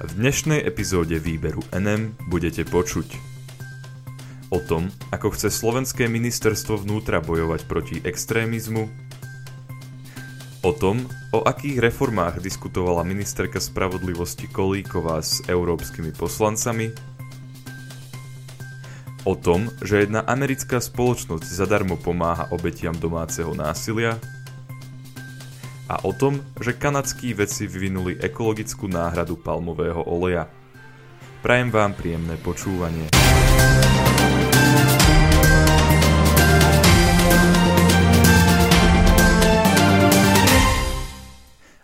V dnešnej epizóde výberu NM budete počuť o tom, ako chce slovenské ministerstvo vnútra bojovať proti extrémizmu, o tom, o akých reformách diskutovala ministerka spravodlivosti Kolíková s európskymi poslancami, o tom, že jedna americká spoločnosť zadarmo pomáha obetiam domáceho násilia, a o tom, že kanadskí vedci vyvinuli ekologickú náhradu palmového oleja. Prajem vám príjemné počúvanie.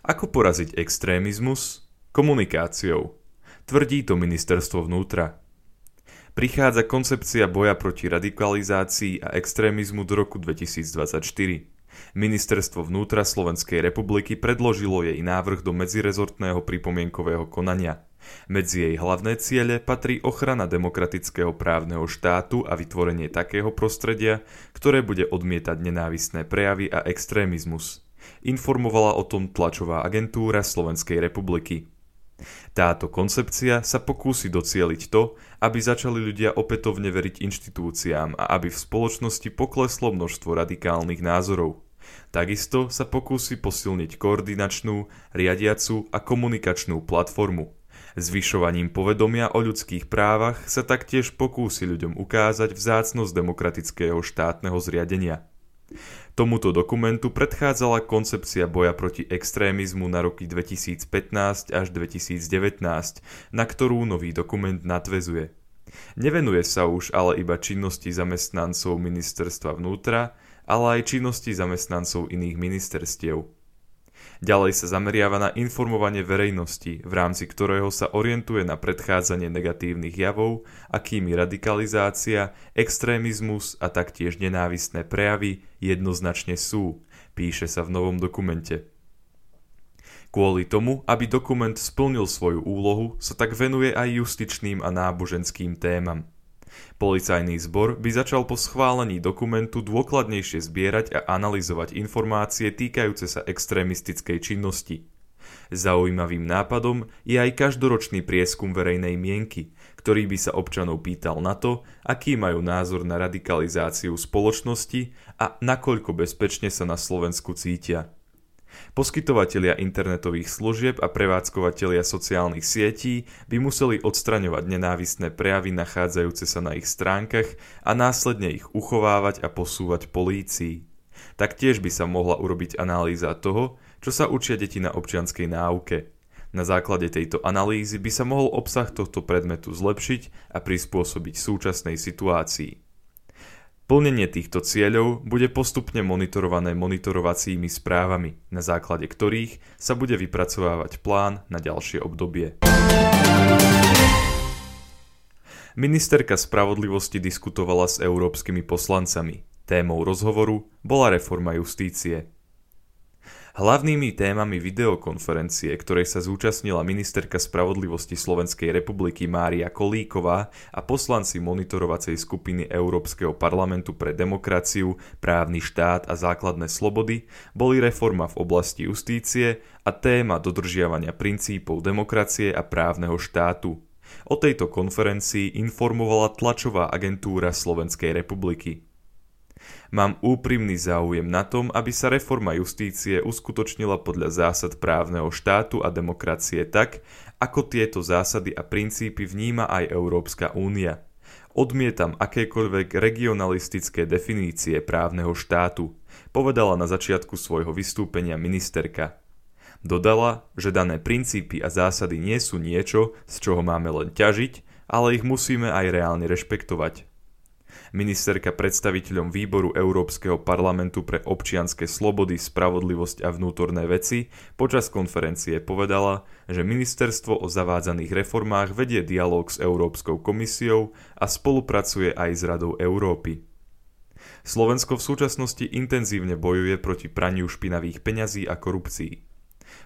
Ako poraziť extrémizmus? Komunikáciou. Tvrdí to ministerstvo vnútra. Prichádza koncepcia boja proti radikalizácii a extrémizmu do roku 2024. Ministerstvo vnútra Slovenskej republiky predložilo jej návrh do medzirezortného pripomienkového konania. Medzi jej hlavné ciele patrí ochrana demokratického právneho štátu a vytvorenie takého prostredia, ktoré bude odmietať nenávistné prejavy a extrémizmus. Informovala o tom tlačová agentúra Slovenskej republiky. Táto koncepcia sa pokúsi docieliť to, aby začali ľudia opätovne veriť inštitúciám a aby v spoločnosti pokleslo množstvo radikálnych názorov. Takisto sa pokúsi posilniť koordinačnú, riadiacu a komunikačnú platformu. Zvyšovaním povedomia o ľudských právach sa taktiež pokúsi ľuďom ukázať vzácnosť demokratického štátneho zriadenia. Tomuto dokumentu predchádzala koncepcia boja proti extrémizmu na roky 2015 až 2019, na ktorú nový dokument nadvezuje. Nevenuje sa už ale iba činnosti zamestnancov ministerstva vnútra, ale aj činnosti zamestnancov iných ministerstiev. Ďalej sa zameriava na informovanie verejnosti, v rámci ktorého sa orientuje na predchádzanie negatívnych javov, akými radikalizácia, extrémizmus a taktiež nenávistné prejavy jednoznačne sú, píše sa v novom dokumente. Kvôli tomu, aby dokument splnil svoju úlohu, sa tak venuje aj justičným a náboženským témam. Policajný zbor by začal po schválení dokumentu dôkladnejšie zbierať a analyzovať informácie týkajúce sa extrémistickej činnosti. Zaujímavým nápadom je aj každoročný prieskum verejnej mienky, ktorý by sa občanov pýtal na to, aký majú názor na radikalizáciu spoločnosti a nakoľko bezpečne sa na Slovensku cítia. Poskytovatelia internetových služieb a prevádzkovateľia sociálnych sietí by museli odstraňovať nenávistné prejavy nachádzajúce sa na ich stránkach a následne ich uchovávať a posúvať polícii. Taktiež by sa mohla urobiť analýza toho, čo sa učia deti na občianskej náuke. Na základe tejto analýzy by sa mohol obsah tohto predmetu zlepšiť a prispôsobiť súčasnej situácii. Plnenie týchto cieľov bude postupne monitorované monitorovacími správami, na základe ktorých sa bude vypracovávať plán na ďalšie obdobie. Ministerka spravodlivosti diskutovala s európskymi poslancami. Témou rozhovoru bola reforma justície. Hlavnými témami videokonferencie, ktorej sa zúčastnila ministerka spravodlivosti Slovenskej republiky Mária Kolíková a poslanci monitorovacej skupiny Európskeho parlamentu pre demokraciu, právny štát a základné slobody, boli reforma v oblasti justície a téma dodržiavania princípov demokracie a právneho štátu. O tejto konferencii informovala tlačová agentúra Slovenskej republiky. Mám úprimný záujem na tom, aby sa reforma justície uskutočnila podľa zásad právneho štátu a demokracie tak, ako tieto zásady a princípy vníma aj Európska únia. Odmietam akékoľvek regionalistické definície právneho štátu, povedala na začiatku svojho vystúpenia ministerka. Dodala, že dané princípy a zásady nie sú niečo, z čoho máme len ťažiť, ale ich musíme aj reálne rešpektovať. Ministerka predstaviteľom výboru Európskeho parlamentu pre občianske slobody, spravodlivosť a vnútorné veci počas konferencie povedala, že ministerstvo o zavádzaných reformách vedie dialog s Európskou komisiou a spolupracuje aj s Radou Európy. Slovensko v súčasnosti intenzívne bojuje proti praniu špinavých peňazí a korupcii.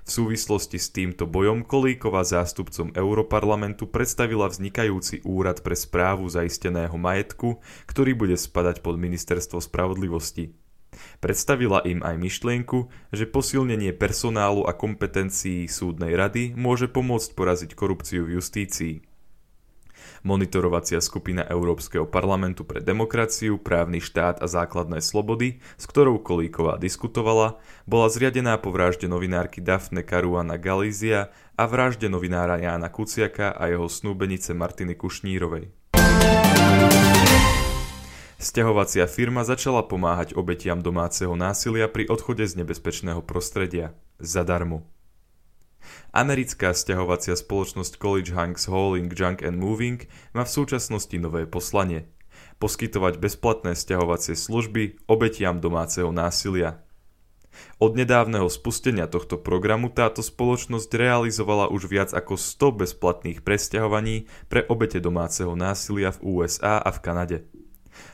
V súvislosti s týmto bojom Kolíková zástupcom Europarlamentu predstavila vznikajúci úrad pre správu zaisteného majetku, ktorý bude spadať pod ministerstvo spravodlivosti. Predstavila im aj myšlienku, že posilnenie personálu a kompetencií súdnej rady môže pomôcť poraziť korupciu v justícii. Monitorovacia skupina Európskeho parlamentu pre demokraciu, právny štát a základné slobody, s ktorou Kolíková diskutovala, bola zriadená po vražde novinárky Dafne Caruana Galizia a vražde novinára Jána Kuciaka a jeho snúbenice Martiny Kušnírovej. Sťahovacia firma začala pomáhať obetiam domáceho násilia pri odchode z nebezpečného prostredia. Zadarmo. Americká sťahovacia spoločnosť College Hanks Hauling Junk and Moving má v súčasnosti nové poslanie. Poskytovať bezplatné sťahovacie služby obetiam domáceho násilia. Od nedávneho spustenia tohto programu táto spoločnosť realizovala už viac ako 100 bezplatných presťahovaní pre obete domáceho násilia v USA a v Kanade.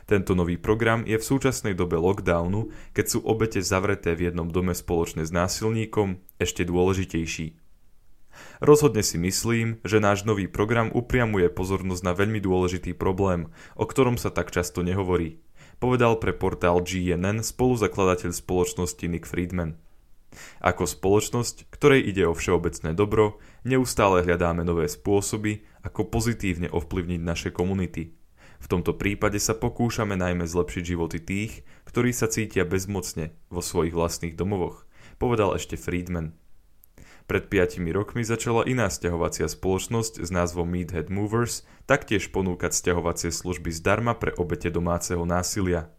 Tento nový program je v súčasnej dobe lockdownu, keď sú obete zavreté v jednom dome spoločne s násilníkom, ešte dôležitejší. Rozhodne si myslím, že náš nový program upriamuje pozornosť na veľmi dôležitý problém, o ktorom sa tak často nehovorí, povedal pre portál GNN spoluzakladateľ spoločnosti Nick Friedman. Ako spoločnosť, ktorej ide o všeobecné dobro, neustále hľadáme nové spôsoby, ako pozitívne ovplyvniť naše komunity. V tomto prípade sa pokúšame najmä zlepšiť životy tých, ktorí sa cítia bezmocne vo svojich vlastných domovoch, povedal ešte Friedman. Pred 5 rokmi začala iná sťahovacia spoločnosť s názvom Meathead Movers taktiež ponúkať sťahovacie služby zdarma pre obete domáceho násilia.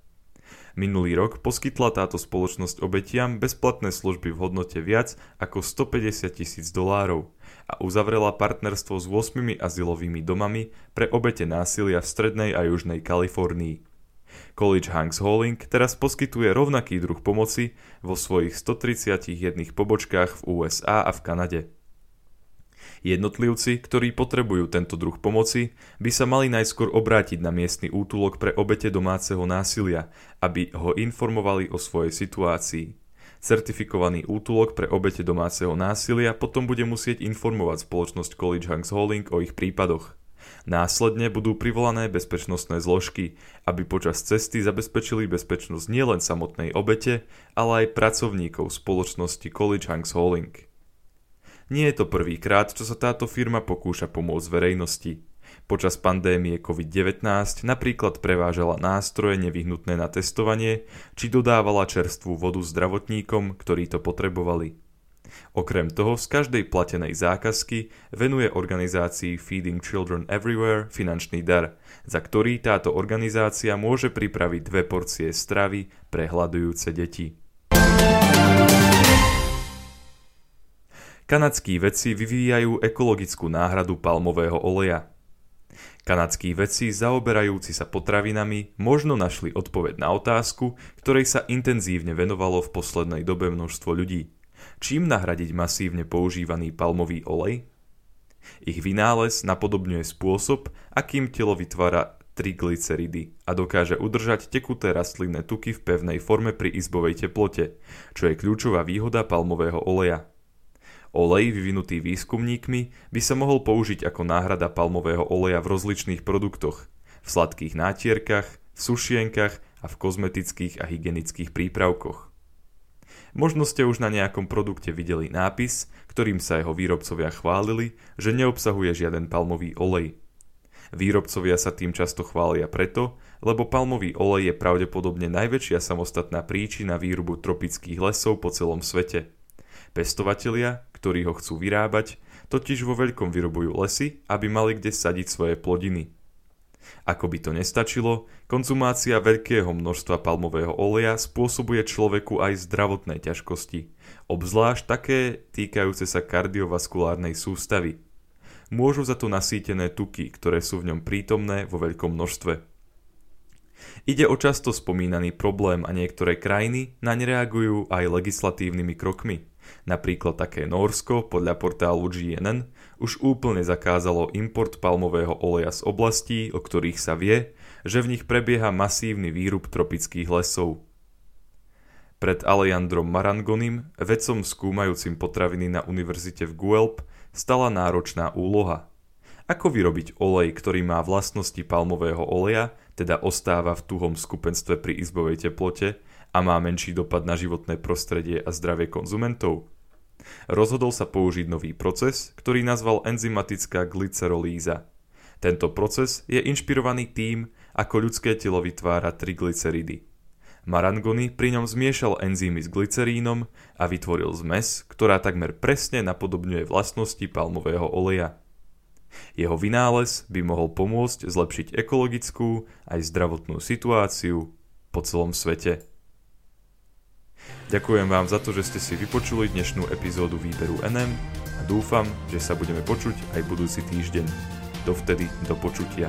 Minulý rok poskytla táto spoločnosť obetiam bezplatné služby v hodnote viac ako 150 tisíc dolárov a uzavrela partnerstvo s 8 azylovými domami pre obete násilia v strednej a južnej Kalifornii. College Hanks Hauling teraz poskytuje rovnaký druh pomoci vo svojich 131 pobočkách v USA a v Kanade. Jednotlivci, ktorí potrebujú tento druh pomoci, by sa mali najskôr obrátiť na miestny útulok pre obete domáceho násilia, aby ho informovali o svojej situácii. Certifikovaný útulok pre obete domáceho násilia potom bude musieť informovať spoločnosť College Hanks Hauling o ich prípadoch. Následne budú privolané bezpečnostné zložky, aby počas cesty zabezpečili bezpečnosť nielen samotnej obete, ale aj pracovníkov spoločnosti College Hanks Hauling. Nie je to prvýkrát, čo sa táto firma pokúša pomôcť verejnosti. Počas pandémie COVID-19 napríklad prevážala nástroje nevyhnutné na testovanie, či dodávala čerstvú vodu zdravotníkom, ktorí to potrebovali. Okrem toho z každej platenej zákazky venuje organizácii Feeding Children Everywhere finančný dar, za ktorý táto organizácia môže pripraviť dve porcie stravy pre hľadujúce deti. Kanadskí vedci vyvíjajú ekologickú náhradu palmového oleja. Kanadskí vedci zaoberajúci sa potravinami možno našli odpoveď na otázku, ktorej sa intenzívne venovalo v poslednej dobe množstvo ľudí. Čím nahradiť masívne používaný palmový olej? Ich vynález napodobňuje spôsob, akým telo vytvára triglyceridy a dokáže udržať tekuté rastlinné tuky v pevnej forme pri izbovej teplote, čo je kľúčová výhoda palmového oleja. Olej vyvinutý výskumníkmi by sa mohol použiť ako náhrada palmového oleja v rozličných produktoch, v sladkých nátierkach, v sušienkach a v kozmetických a hygienických prípravkoch. Možno ste už na nejakom produkte videli nápis, ktorým sa jeho výrobcovia chválili, že neobsahuje žiaden palmový olej. Výrobcovia sa tým často chvália preto, lebo palmový olej je pravdepodobne najväčšia samostatná príčina výrubu tropických lesov po celom svete. Pestovatelia, ktorí ho chcú vyrábať, totiž vo veľkom vyrobujú lesy, aby mali kde sadiť svoje plodiny – ako by to nestačilo, konzumácia veľkého množstva palmového oleja spôsobuje človeku aj zdravotné ťažkosti, obzvlášť také týkajúce sa kardiovaskulárnej sústavy. Môžu za to nasýtené tuky, ktoré sú v ňom prítomné vo veľkom množstve. Ide o často spomínaný problém a niektoré krajiny naň reagujú aj legislatívnymi krokmi. Napríklad také Norsko podľa portálu GNN už úplne zakázalo import palmového oleja z oblastí, o ktorých sa vie, že v nich prebieha masívny výrub tropických lesov. Pred Alejandrom Marangonim, vedcom skúmajúcim potraviny na univerzite v Guelp, stala náročná úloha. Ako vyrobiť olej, ktorý má vlastnosti palmového oleja, teda ostáva v tuhom skupenstve pri izbovej teplote, a má menší dopad na životné prostredie a zdravie konzumentov? Rozhodol sa použiť nový proces, ktorý nazval enzymatická glycerolíza. Tento proces je inšpirovaný tým, ako ľudské telo vytvára triglyceridy. Marangony pri ňom zmiešal enzymy s glycerínom a vytvoril zmes, ktorá takmer presne napodobňuje vlastnosti palmového oleja. Jeho vynález by mohol pomôcť zlepšiť ekologickú aj zdravotnú situáciu po celom svete. Ďakujem vám za to, že ste si vypočuli dnešnú epizódu výberu NM a dúfam, že sa budeme počuť aj budúci týždeň. Dovtedy do počutia.